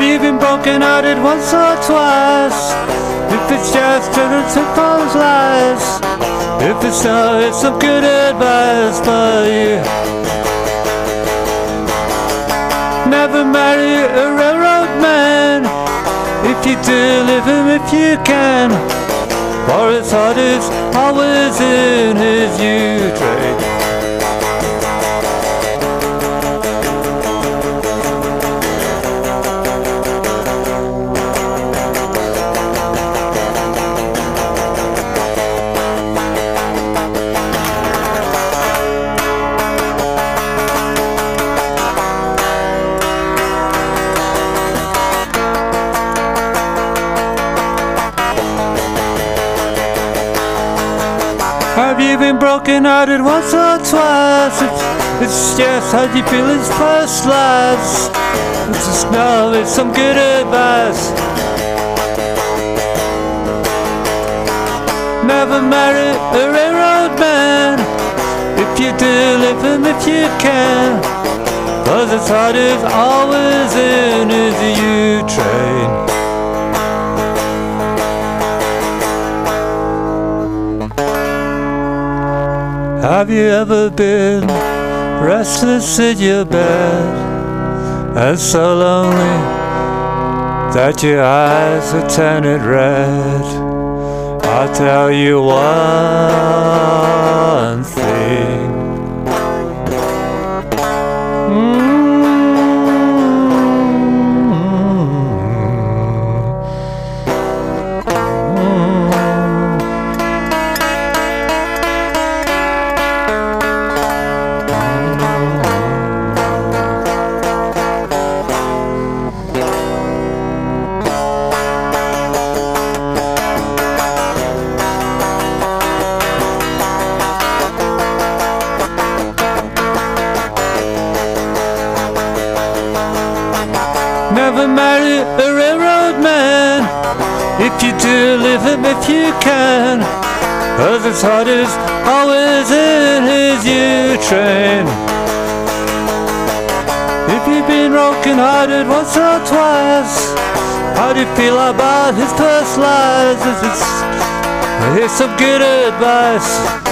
broken hearted once or twice, if it's just to and simple lies, if it's not, it's some good advice for you. Never marry a railroad man. If you do, live him if you can. For his heart is always in his U Have you been broken hearted once or twice? It's, it's just how you feel his first lies. It's a smell, it's some good advice. Never marry a railroad man. If you do, live him if you can. Cause his heart is always in his U train. Have you ever been restless in your bed and so lonely that your eyes are turning red? I'll tell you one Never marry a railroad man. If you do, live him if you can. Cause his heart is always in his U train. If you've been broken hearted once or twice, how do you feel about his past lies? Is it's, here's some good advice.